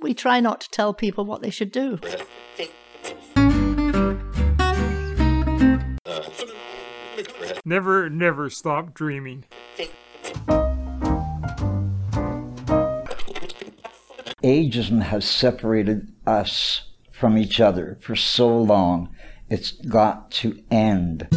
We try not to tell people what they should do. Never, never stop dreaming. Ageism has separated us from each other for so long. It's got to end.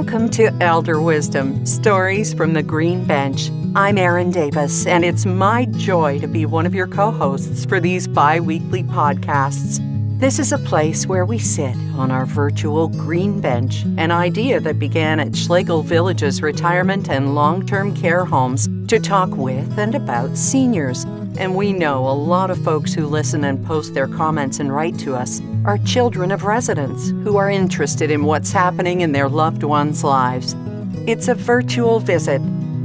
Welcome to Elder Wisdom Stories from the Green Bench. I'm Erin Davis, and it's my joy to be one of your co hosts for these bi weekly podcasts. This is a place where we sit on our virtual green bench, an idea that began at Schlegel Village's retirement and long term care homes to talk with and about seniors. And we know a lot of folks who listen and post their comments and write to us are children of residents who are interested in what's happening in their loved ones' lives. It's a virtual visit,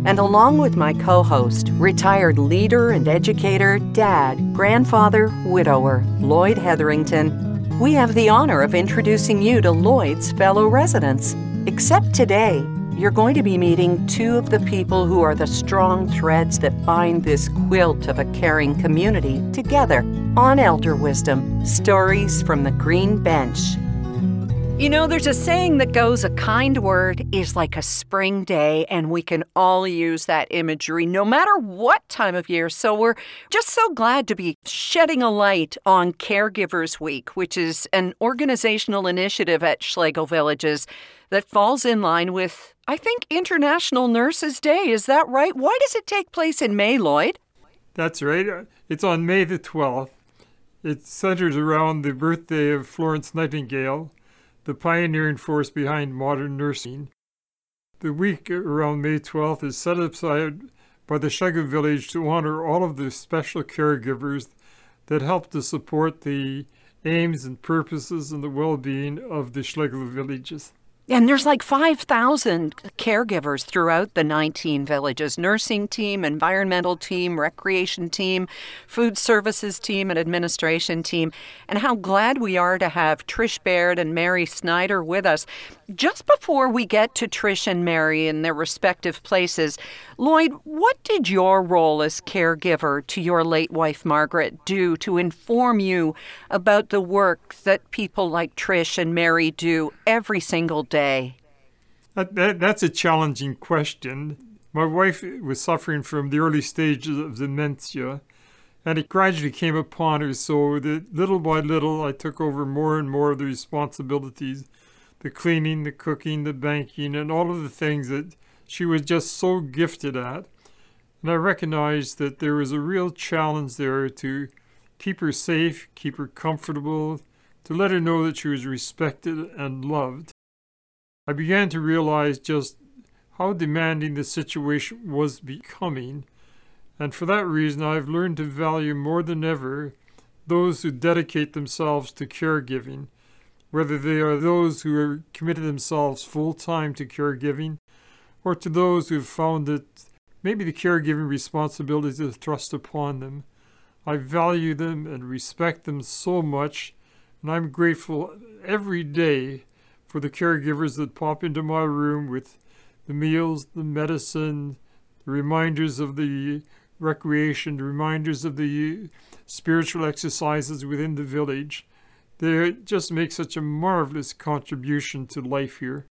and along with my co host, retired leader and educator, dad, grandfather, widower, Lloyd Hetherington, we have the honor of introducing you to Lloyd's fellow residents. Except today, you're going to be meeting two of the people who are the strong threads that bind this quilt of a caring community together on Elder Wisdom Stories from the Green Bench. You know, there's a saying that goes a kind word is like a spring day, and we can all use that imagery no matter what time of year. So we're just so glad to be shedding a light on Caregivers Week, which is an organizational initiative at Schlegel Villages that falls in line with, I think, International Nurses Day. Is that right? Why does it take place in May, Lloyd? That's right. Uh, it's on May the 12th. It centers around the birthday of Florence Nightingale, the pioneering force behind modern nursing. The week around May 12th is set aside by the Schlegel Village to honor all of the special caregivers that help to support the aims and purposes and the well being of the Schlegel villages. And there's like 5,000 caregivers throughout the 19 villages nursing team, environmental team, recreation team, food services team, and administration team. And how glad we are to have Trish Baird and Mary Snyder with us. Just before we get to Trish and Mary in their respective places, Lloyd, what did your role as caregiver to your late wife, Margaret, do to inform you about the work that people like Trish and Mary do every single day? That, that, that's a challenging question. My wife was suffering from the early stages of dementia, and it gradually came upon her, so that little by little I took over more and more of the responsibilities the cleaning, the cooking, the banking, and all of the things that she was just so gifted at. And I recognized that there was a real challenge there to keep her safe, keep her comfortable, to let her know that she was respected and loved. I began to realize just how demanding the situation was becoming, and for that reason I've learned to value more than ever those who dedicate themselves to caregiving whether they are those who have committed themselves full time to caregiving or to those who have found that maybe the caregiving responsibilities are thrust upon them. I value them and respect them so much, and I'm grateful every day for the caregivers that pop into my room with the meals, the medicine, the reminders of the recreation, the reminders of the spiritual exercises within the village. They just make such a marvelous contribution to life here.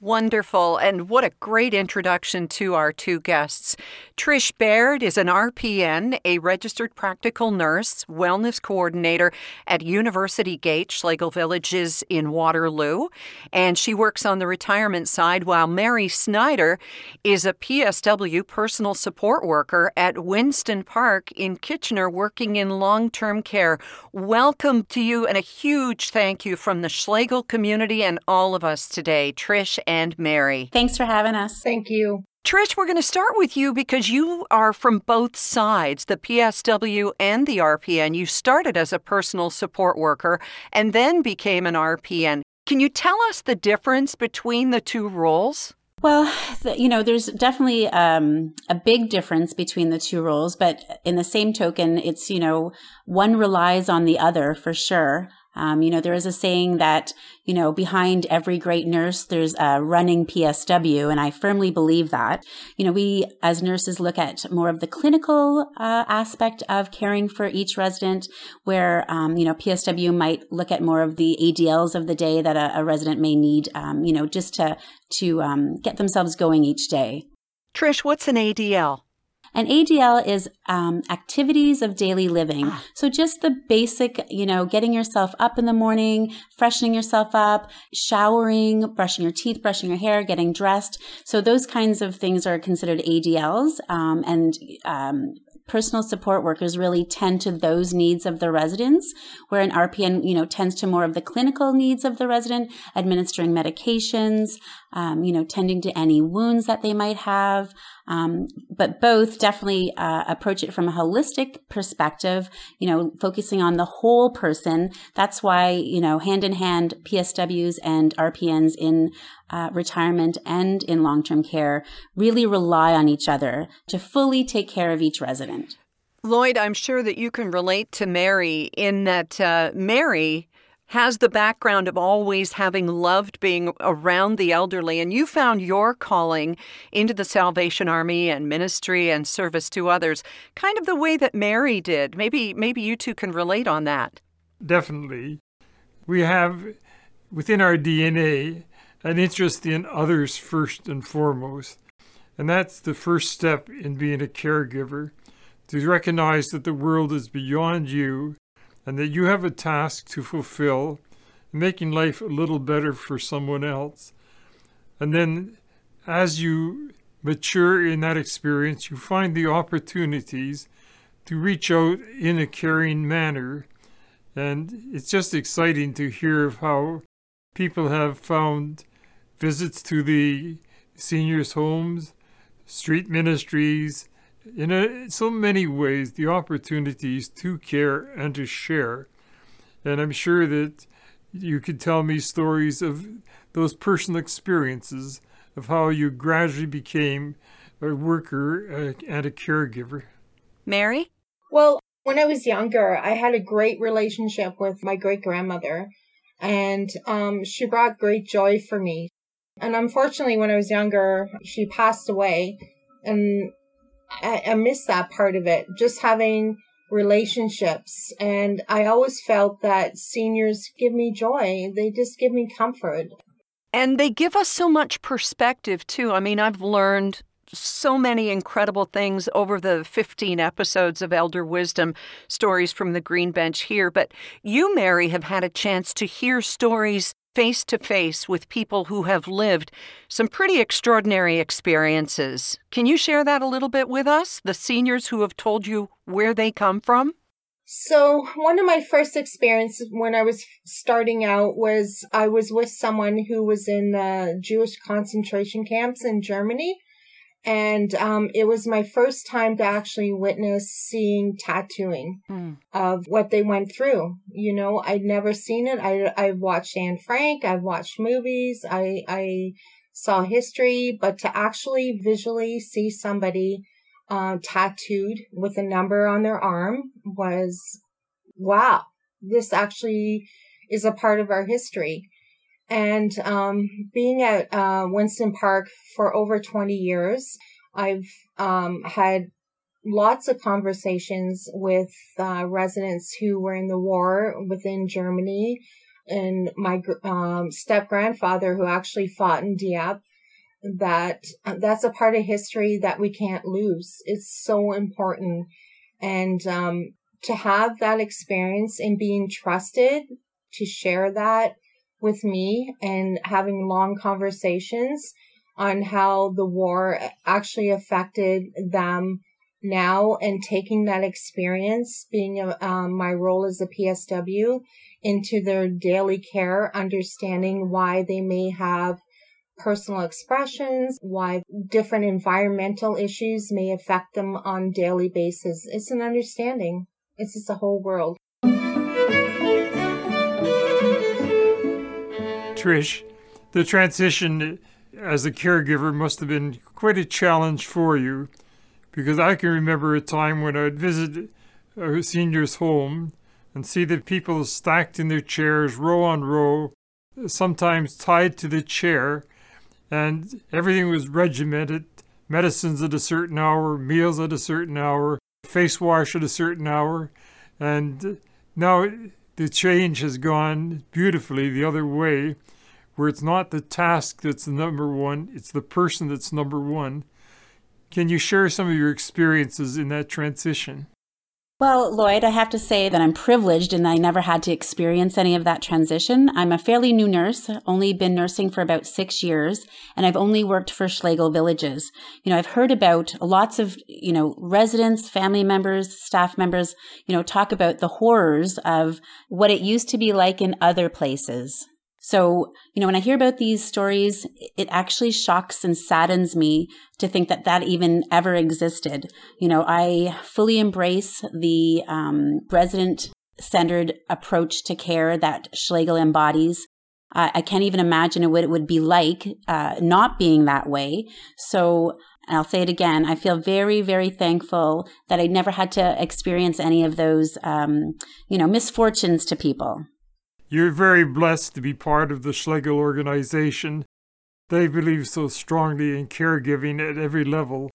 Wonderful. And what a great introduction to our two guests. Trish Baird is an RPN, a registered practical nurse, wellness coordinator at University Gate, Schlegel Villages in Waterloo. And she works on the retirement side, while Mary Snyder is a PSW personal support worker at Winston Park in Kitchener, working in long term care. Welcome to you, and a huge thank you from the Schlegel community and all of us today, Trish and Mary. Thanks for having us. Thank you. Trish, we're going to start with you because you are from both sides, the PSW and the RPN. You started as a personal support worker and then became an RPN. Can you tell us the difference between the two roles? Well, you know, there's definitely um, a big difference between the two roles, but in the same token, it's, you know, one relies on the other for sure. Um, you know, there is a saying that, you know, behind every great nurse, there's a running PSW, and I firmly believe that. You know, we as nurses look at more of the clinical uh, aspect of caring for each resident, where, um, you know, PSW might look at more of the ADLs of the day that a, a resident may need, um, you know, just to, to um, get themselves going each day. Trish, what's an ADL? And ADL is um, activities of daily living. Ah. So just the basic, you know, getting yourself up in the morning, freshening yourself up, showering, brushing your teeth, brushing your hair, getting dressed. So those kinds of things are considered ADLs. Um, and um, personal support workers really tend to those needs of the residents, where an RPN, you know, tends to more of the clinical needs of the resident, administering medications, um, you know, tending to any wounds that they might have, um, but both definitely uh, approach it from a holistic perspective, you know, focusing on the whole person. That's why, you know, hand in hand, PSWs and RPNs in uh, retirement and in long term care really rely on each other to fully take care of each resident. Lloyd, I'm sure that you can relate to Mary in that uh, Mary has the background of always having loved being around the elderly, and you found your calling into the Salvation Army and ministry and service to others, kind of the way that Mary did. Maybe, maybe you two can relate on that. Definitely. We have within our DNA an interest in others first and foremost. And that's the first step in being a caregiver to recognize that the world is beyond you and that you have a task to fulfill, making life a little better for someone else. And then as you mature in that experience, you find the opportunities to reach out in a caring manner. And it's just exciting to hear of how people have found visits to the seniors' homes, street ministries, in a, so many ways, the opportunities to care and to share. And I'm sure that you could tell me stories of those personal experiences of how you gradually became a worker and a caregiver. Mary? Well, when I was younger, I had a great relationship with my great grandmother, and um, she brought great joy for me. And unfortunately, when I was younger, she passed away. And I, I miss that part of it, just having relationships. And I always felt that seniors give me joy. They just give me comfort. And they give us so much perspective, too. I mean, I've learned so many incredible things over the 15 episodes of Elder Wisdom stories from the Green Bench here. But you, Mary, have had a chance to hear stories face to face with people who have lived some pretty extraordinary experiences. Can you share that a little bit with us? The seniors who have told you where they come from? So, one of my first experiences when I was starting out was I was with someone who was in the Jewish concentration camps in Germany. And um, it was my first time to actually witness seeing tattooing mm. of what they went through. You know, I'd never seen it. I I've watched Anne Frank. I've watched movies. I I saw history, but to actually visually see somebody uh, tattooed with a number on their arm was wow. This actually is a part of our history. And um, being at uh, Winston Park for over 20 years, I've um, had lots of conversations with uh, residents who were in the war within Germany, and my um, step grandfather who actually fought in Dieppe. That uh, that's a part of history that we can't lose. It's so important, and um, to have that experience and being trusted to share that with me and having long conversations on how the war actually affected them now and taking that experience, being a, um, my role as a PSW, into their daily care, understanding why they may have personal expressions, why different environmental issues may affect them on daily basis. It's an understanding. It's just a whole world. Trish, the transition as a caregiver must have been quite a challenge for you because I can remember a time when I'd visit a senior's home and see the people stacked in their chairs, row on row, sometimes tied to the chair, and everything was regimented medicines at a certain hour, meals at a certain hour, face wash at a certain hour. And now the change has gone beautifully the other way, where it's not the task that's the number one, it's the person that's number one. Can you share some of your experiences in that transition? Well, Lloyd, I have to say that I'm privileged and I never had to experience any of that transition. I'm a fairly new nurse, only been nursing for about six years, and I've only worked for Schlegel Villages. You know, I've heard about lots of, you know, residents, family members, staff members, you know, talk about the horrors of what it used to be like in other places. So, you know, when I hear about these stories, it actually shocks and saddens me to think that that even ever existed. You know, I fully embrace the um, resident centered approach to care that Schlegel embodies. Uh, I can't even imagine what it would be like uh, not being that way. So, I'll say it again. I feel very, very thankful that I never had to experience any of those, um, you know, misfortunes to people. You're very blessed to be part of the Schlegel organization. They believe so strongly in caregiving at every level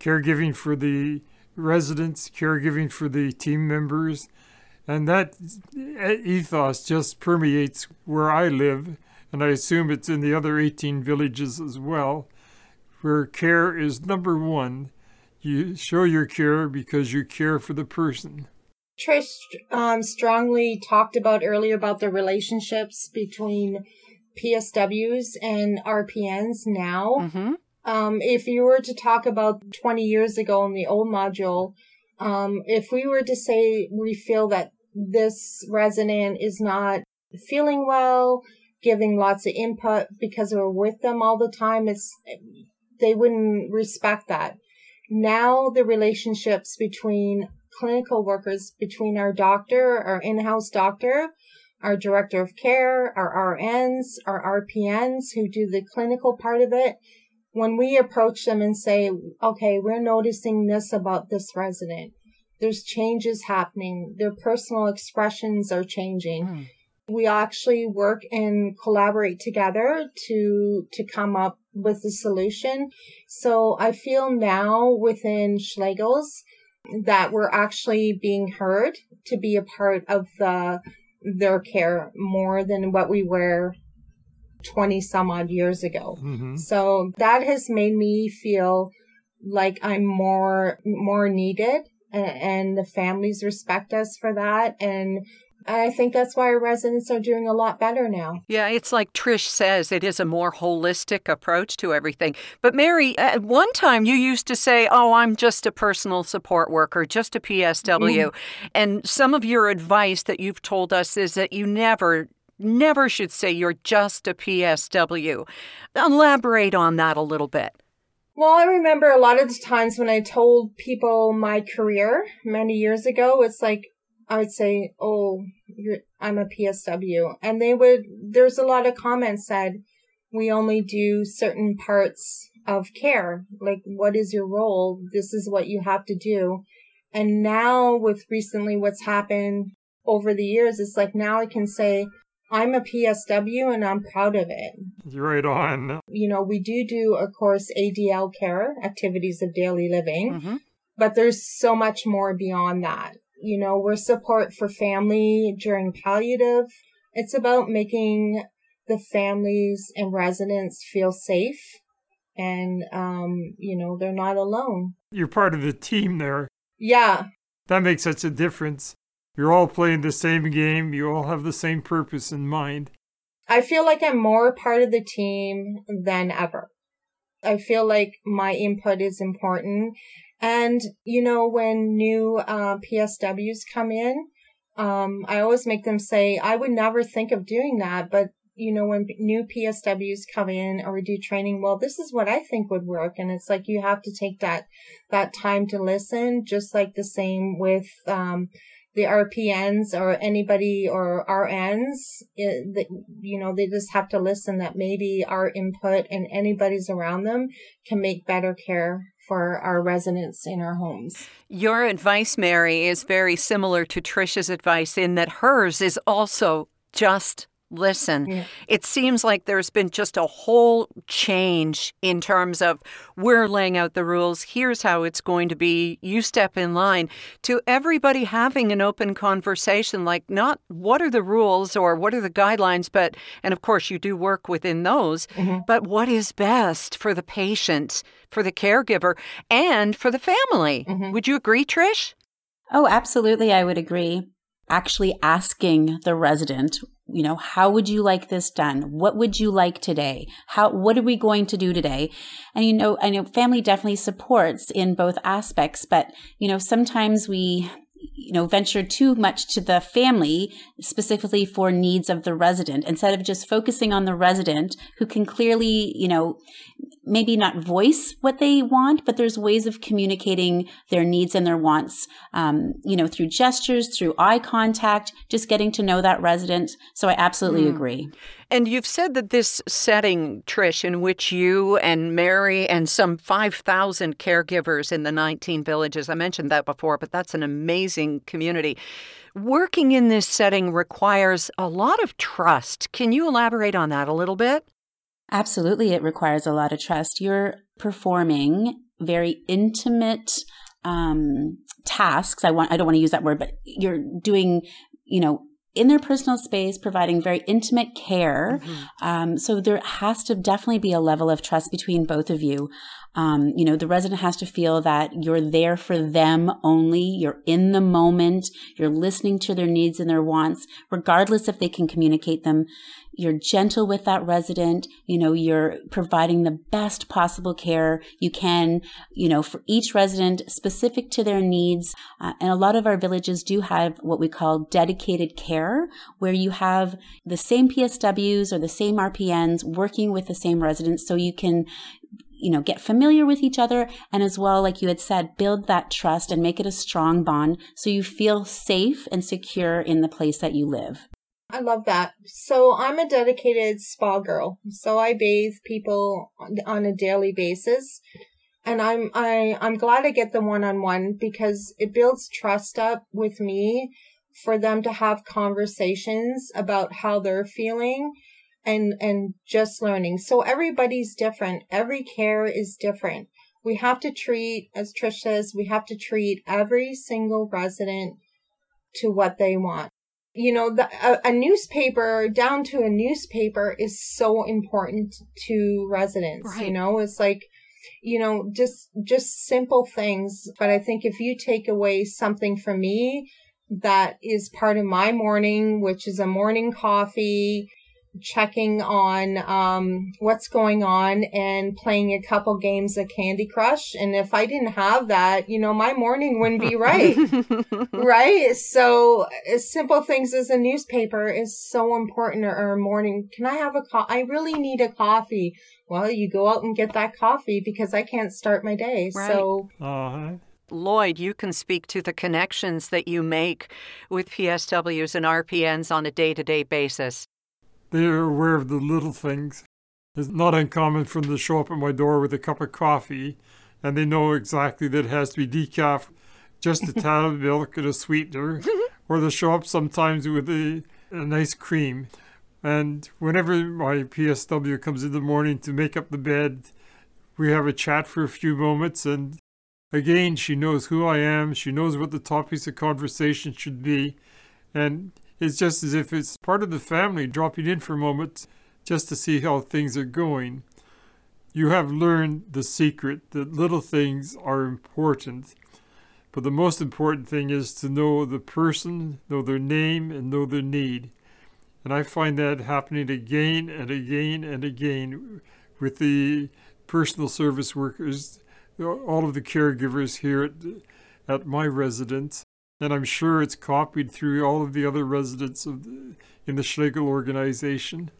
caregiving for the residents, caregiving for the team members. And that ethos just permeates where I live, and I assume it's in the other 18 villages as well, where care is number one. You show your care because you care for the person. Trish um, strongly talked about earlier about the relationships between PSWs and RPNs now. Mm-hmm. Um, if you were to talk about 20 years ago in the old module, um, if we were to say we feel that this resident is not feeling well, giving lots of input because we're with them all the time, it's they wouldn't respect that. Now the relationships between clinical workers between our doctor, our in-house doctor, our director of care, our RNs, our RPNs who do the clinical part of it. When we approach them and say, okay, we're noticing this about this resident. There's changes happening. Their personal expressions are changing. Mm. We actually work and collaborate together to, to come up with a solution. So I feel now within Schlegel's, that we're actually being heard to be a part of the their care more than what we were 20 some odd years ago. Mm-hmm. So that has made me feel like I'm more more needed and, and the families respect us for that and and I think that's why our residents are doing a lot better now. Yeah, it's like Trish says, it is a more holistic approach to everything. But Mary, at one time you used to say, oh, I'm just a personal support worker, just a PSW. Mm-hmm. And some of your advice that you've told us is that you never never should say you're just a PSW. Elaborate on that a little bit. Well, I remember a lot of the times when I told people my career many years ago, it's like, I would say, "Oh, I'm a PSW," and they would. There's a lot of comments said, "We only do certain parts of care. Like, what is your role? This is what you have to do." And now, with recently what's happened over the years, it's like now I can say, I'm a PSW and I'm proud of it. You're right on. You know, we do do, of course, ADL care, activities of daily living, mm-hmm. but there's so much more beyond that you know, we're support for family during palliative. It's about making the families and residents feel safe and, um, you know, they're not alone. You're part of the team there. Yeah. That makes such a difference. You're all playing the same game, you all have the same purpose in mind. I feel like I'm more part of the team than ever. I feel like my input is important and, you know, when new uh, PSWs come in, um, I always make them say, I would never think of doing that. But, you know, when new PSWs come in or we do training, well, this is what I think would work. And it's like you have to take that, that time to listen, just like the same with, um, the RPNs or anybody or RNs, it, you know, they just have to listen that maybe our input and anybody's around them can make better care for our residents in our homes. Your advice, Mary, is very similar to Trisha's advice in that hers is also just listen. Yeah. It seems like there's been just a whole change in terms of we're laying out the rules, here's how it's going to be, you step in line, to everybody having an open conversation like not what are the rules or what are the guidelines, but, and of course you do work within those, mm-hmm. but what is best for the patient, for the caregiver, and for the family. Mm-hmm. Would you agree, Trish? Oh, absolutely, I would agree actually asking the resident you know how would you like this done? What would you like today? How what are we going to do today? And you know i know family definitely supports in both aspects but you know sometimes we you know venture too much to the family specifically for needs of the resident. Instead of just focusing on the resident who can clearly you know maybe not voice what they want but there's ways of communicating their needs and their wants um, you know through gestures through eye contact just getting to know that resident. So i absolutely mm. agree. And you've said that this setting, Trish, in which you and Mary and some 5,000 caregivers in the 19 villages, I mentioned that before, but that's an amazing community. Working in this setting requires a lot of trust. Can you elaborate on that a little bit? Absolutely, it requires a lot of trust. You're performing very intimate um, tasks. I want I don't want to use that word, but you're doing you know in their personal space, providing very intimate care. Mm-hmm. Um, so there has to definitely be a level of trust between both of you. Um, you know, the resident has to feel that you're there for them only. You're in the moment. You're listening to their needs and their wants, regardless if they can communicate them. You're gentle with that resident. You know, you're providing the best possible care you can, you know, for each resident specific to their needs. Uh, and a lot of our villages do have what we call dedicated care, where you have the same PSWs or the same RPNs working with the same residents. So you can, you know, get familiar with each other and as well, like you had said, build that trust and make it a strong bond so you feel safe and secure in the place that you live. I love that. So I'm a dedicated spa girl. So I bathe people on a daily basis. And I'm I I'm glad I get the one-on-one because it builds trust up with me for them to have conversations about how they're feeling and and just learning. So everybody's different. Every care is different. We have to treat, as Trish says, we have to treat every single resident to what they want. You know, the, a, a newspaper down to a newspaper is so important to residents. Right. You know, it's like, you know, just just simple things. But I think if you take away something from me that is part of my morning, which is a morning coffee, checking on um, what's going on and playing a couple games of Candy Crush. And if I didn't have that, you know, my morning wouldn't be right. right? So simple things as a newspaper is so important or, or a morning. Can I have a co- I really need a coffee. Well, you go out and get that coffee because I can't start my day. Right. So uh-huh. Lloyd, you can speak to the connections that you make with PSWs and RPNs on a day to day basis. They are aware of the little things. It's not uncommon for them to show up at my door with a cup of coffee, and they know exactly that it has to be decaf, just a tad of milk and a sweetener, or they'll show up sometimes with a, a nice cream. And whenever my PSW comes in the morning to make up the bed, we have a chat for a few moments. And again, she knows who I am. She knows what the topics of conversation should be. And it's just as if it's part of the family dropping in for a moment just to see how things are going. You have learned the secret that little things are important. But the most important thing is to know the person, know their name, and know their need. And I find that happening again and again and again with the personal service workers, all of the caregivers here at, at my residence and I'm sure it's copied through all of the other residents of the, in the Schlegel organization.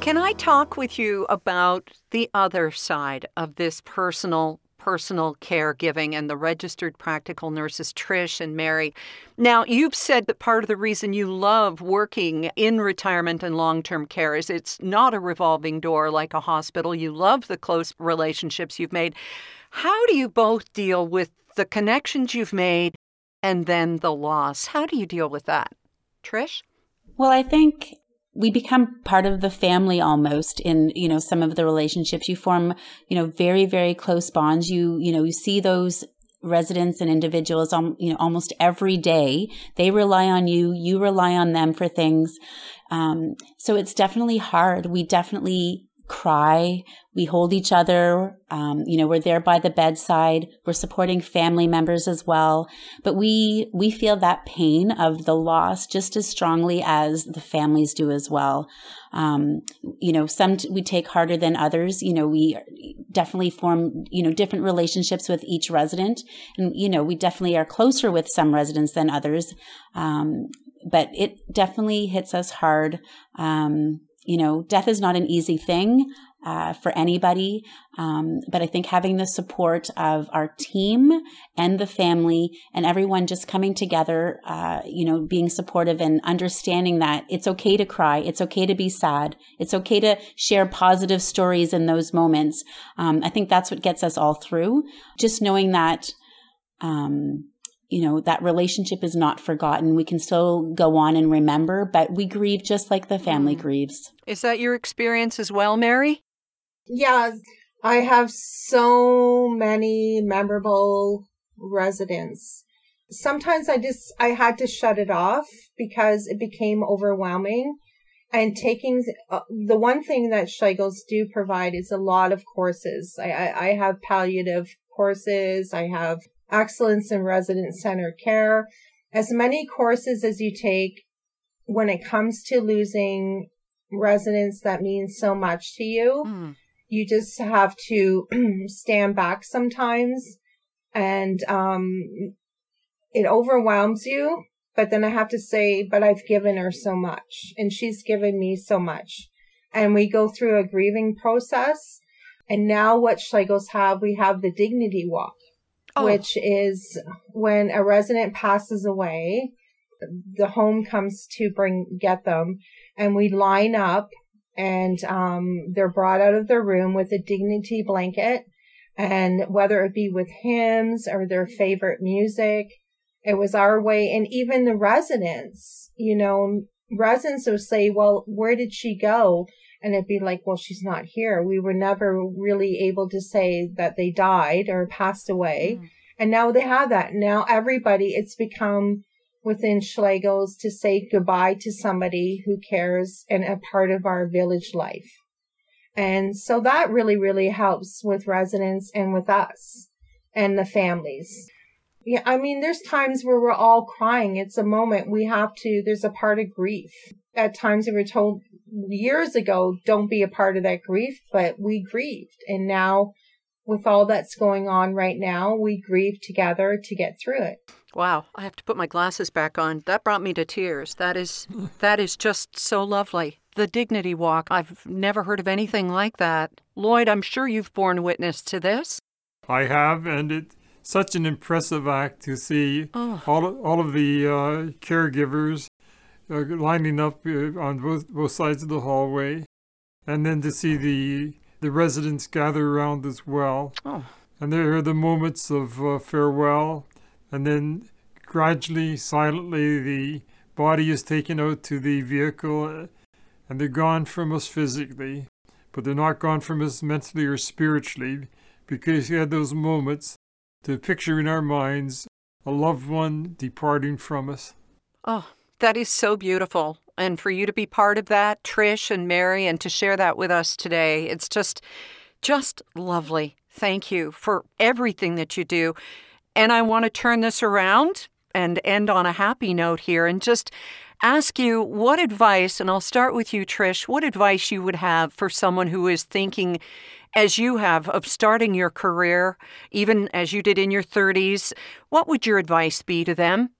Can I talk with you about the other side of this personal personal caregiving and the registered practical nurses, Trish and Mary. Now, you've said that part of the reason you love working in retirement and long term care is it's not a revolving door like a hospital. You love the close relationships you've made. How do you both deal with the connections you've made and then the loss? How do you deal with that? Trish? Well, I think we become part of the family almost in you know some of the relationships. You form you know very very close bonds. You you know you see those residents and individuals um, you know almost every day. They rely on you. You rely on them for things. Um, so it's definitely hard. We definitely cry. We hold each other. Um, you know, we're there by the bedside. We're supporting family members as well. But we, we feel that pain of the loss just as strongly as the families do as well. Um, you know, some t- we take harder than others. You know, we definitely form, you know, different relationships with each resident. And, you know, we definitely are closer with some residents than others. Um, but it definitely hits us hard. Um, you know, death is not an easy thing uh, for anybody. Um, but I think having the support of our team and the family and everyone just coming together, uh, you know, being supportive and understanding that it's okay to cry, it's okay to be sad, it's okay to share positive stories in those moments. Um, I think that's what gets us all through. Just knowing that. Um, you know, that relationship is not forgotten. We can still go on and remember, but we grieve just like the family mm. grieves. Is that your experience as well, Mary? Yeah, I have so many memorable residents. Sometimes I just, I had to shut it off because it became overwhelming. And taking uh, the one thing that Schlegels do provide is a lot of courses. I, I, I have palliative courses. I have excellence in resident centered care. As many courses as you take when it comes to losing residents that means so much to you, mm. you just have to stand back sometimes and um, it overwhelms you. But then I have to say, but I've given her so much and she's given me so much. And we go through a grieving process. And now what Schlegels have, we have the dignity walk oh. which is when a resident passes away, the home comes to bring, get them and we line up and, um, they're brought out of their room with a dignity blanket and whether it be with hymns or their favorite music, it was our way. And even the residents, you know, residents will say, well, where did she go? And it'd be like, well, she's not here. We were never really able to say that they died or passed away. Mm. And now they have that. Now everybody, it's become within Schlegels to say goodbye to somebody who cares and a part of our village life. And so that really, really helps with residents and with us and the families. Yeah, I mean, there's times where we're all crying. It's a moment we have to, there's a part of grief. At times we were told years ago, don't be a part of that grief, but we grieved. And now with all that's going on right now, we grieve together to get through it. Wow, I have to put my glasses back on. That brought me to tears. That is that is just so lovely. The dignity walk. I've never heard of anything like that. Lloyd, I'm sure you've borne witness to this. I have, and it's such an impressive act to see oh. all of, all of the uh, caregivers uh, lining up uh, on both both sides of the hallway, and then to see the the residents gather around as well. Oh. And there are the moments of uh, farewell, and then gradually, silently, the body is taken out to the vehicle, uh, and they're gone from us physically, but they're not gone from us mentally or spiritually, because we had those moments to picture in our minds a loved one departing from us. Oh, that is so beautiful and for you to be part of that, Trish and Mary, and to share that with us today. It's just, just lovely. Thank you for everything that you do. And I want to turn this around and end on a happy note here and just ask you what advice, and I'll start with you, Trish, what advice you would have for someone who is thinking, as you have, of starting your career, even as you did in your 30s. What would your advice be to them?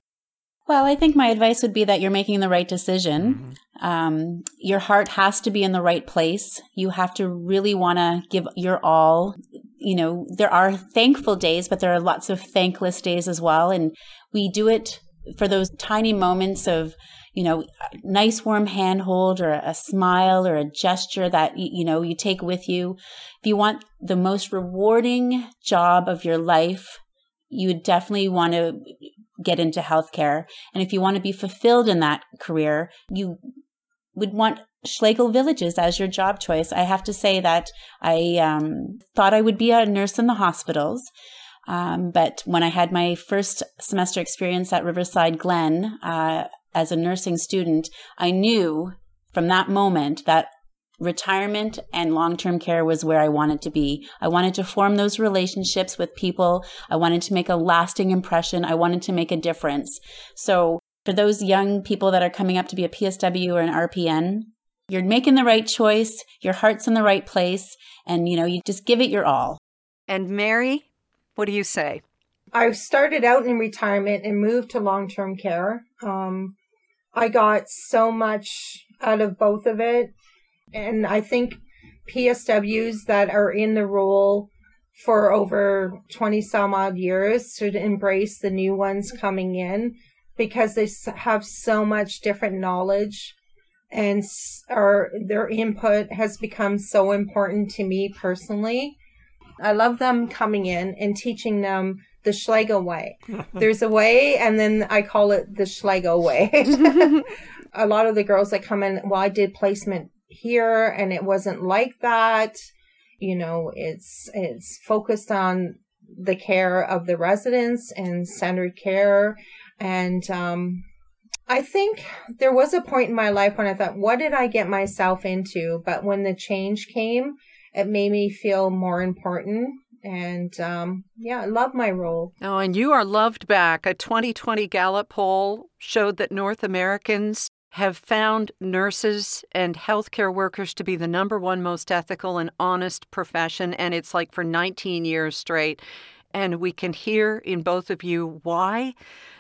Well, I think my advice would be that you're making the right decision. Mm-hmm. Um, your heart has to be in the right place. You have to really want to give your all. you know, there are thankful days, but there are lots of thankless days as well. And we do it for those tiny moments of, you know, nice warm handhold or a smile or a gesture that, you know, you take with you. If you want the most rewarding job of your life, you would definitely want to get into healthcare. And if you want to be fulfilled in that career, you would want Schlegel Villages as your job choice. I have to say that I um, thought I would be a nurse in the hospitals. Um, but when I had my first semester experience at Riverside Glen uh, as a nursing student, I knew from that moment that retirement and long term care was where I wanted to be. I wanted to form those relationships with people. I wanted to make a lasting impression. I wanted to make a difference. So, for those young people that are coming up to be a PSW or an RPN, you're making the right choice, your heart's in the right place, and you know, you just give it your all. And Mary, what do you say? I started out in retirement and moved to long term care. Um, I got so much out of both of it. And I think PSWs that are in the role for over 20 some odd years should embrace the new ones coming in because they have so much different knowledge and our their input has become so important to me personally. I love them coming in and teaching them the Schlegel way. There's a way, and then I call it the Schlegel way. a lot of the girls that come in, well, I did placement here, and it wasn't like that. You know, it's it's focused on the care of the residents and centered care, and um, I think there was a point in my life when I thought, what did I get myself into? But when the change came, it made me feel more important. And um, yeah, I love my role. Oh, and you are loved back. A 2020 Gallup poll showed that North Americans have found nurses and healthcare workers to be the number one most ethical and honest profession. And it's like for 19 years straight. And we can hear in both of you why.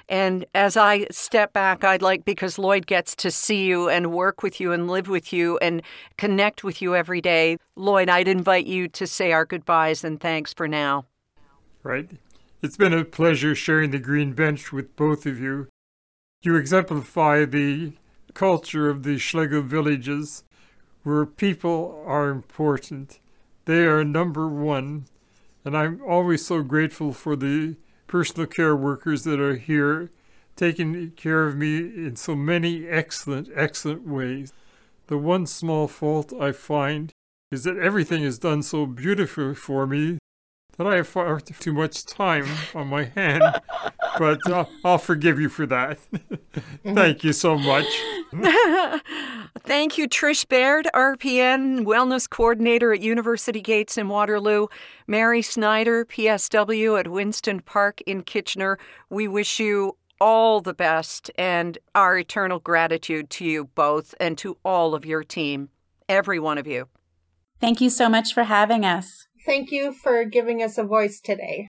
And as I step back, I'd like, because Lloyd gets to see you and work with you and live with you and connect with you every day, Lloyd, I'd invite you to say our goodbyes and thanks for now. Right. It's been a pleasure sharing the green bench with both of you. You exemplify the culture of the Schlegel villages where people are important. They are number one. And I'm always so grateful for the personal care workers that are here taking care of me in so many excellent, excellent ways. The one small fault I find is that everything is done so beautifully for me that I have far too much time on my hand. But uh, I'll forgive you for that. Thank you so much. Thank you, Trish Baird, RPN Wellness Coordinator at University Gates in Waterloo, Mary Snyder, PSW at Winston Park in Kitchener. We wish you all the best and our eternal gratitude to you both and to all of your team, every one of you. Thank you so much for having us. Thank you for giving us a voice today.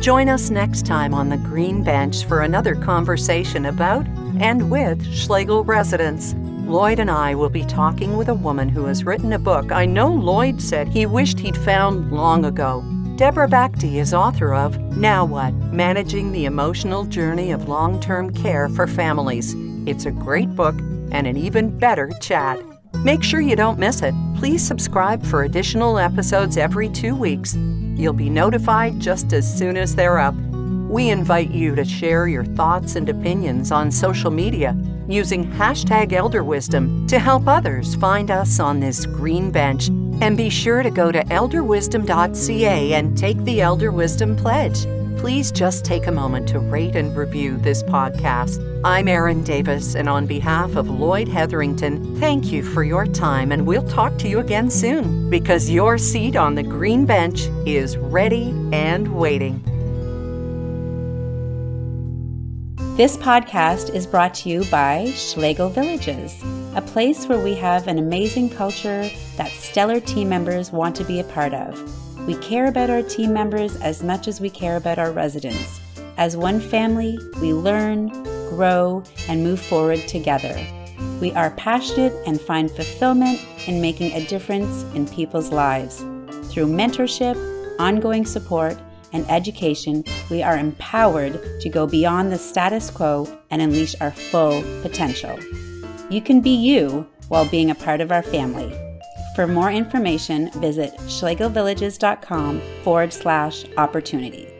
Join us next time on the Green Bench for another conversation about and with Schlegel residents. Lloyd and I will be talking with a woman who has written a book I know Lloyd said he wished he'd found long ago. Deborah Bakhti is author of Now What? Managing the Emotional Journey of Long Term Care for Families. It's a great book and an even better chat. Make sure you don't miss it. Please subscribe for additional episodes every two weeks. You'll be notified just as soon as they're up. We invite you to share your thoughts and opinions on social media using hashtag elderwisdom to help others find us on this green bench. And be sure to go to elderwisdom.ca and take the Elder Wisdom Pledge please just take a moment to rate and review this podcast. I'm Erin Davis, and on behalf of Lloyd Hetherington, thank you for your time, and we'll talk to you again soon because your seat on the green bench is ready and waiting. This podcast is brought to you by Schlegel Villages, a place where we have an amazing culture that stellar team members want to be a part of. We care about our team members as much as we care about our residents. As one family, we learn, grow, and move forward together. We are passionate and find fulfillment in making a difference in people's lives. Through mentorship, ongoing support, and education, we are empowered to go beyond the status quo and unleash our full potential. You can be you while being a part of our family. For more information, visit schlegelvillages.com forward slash opportunities.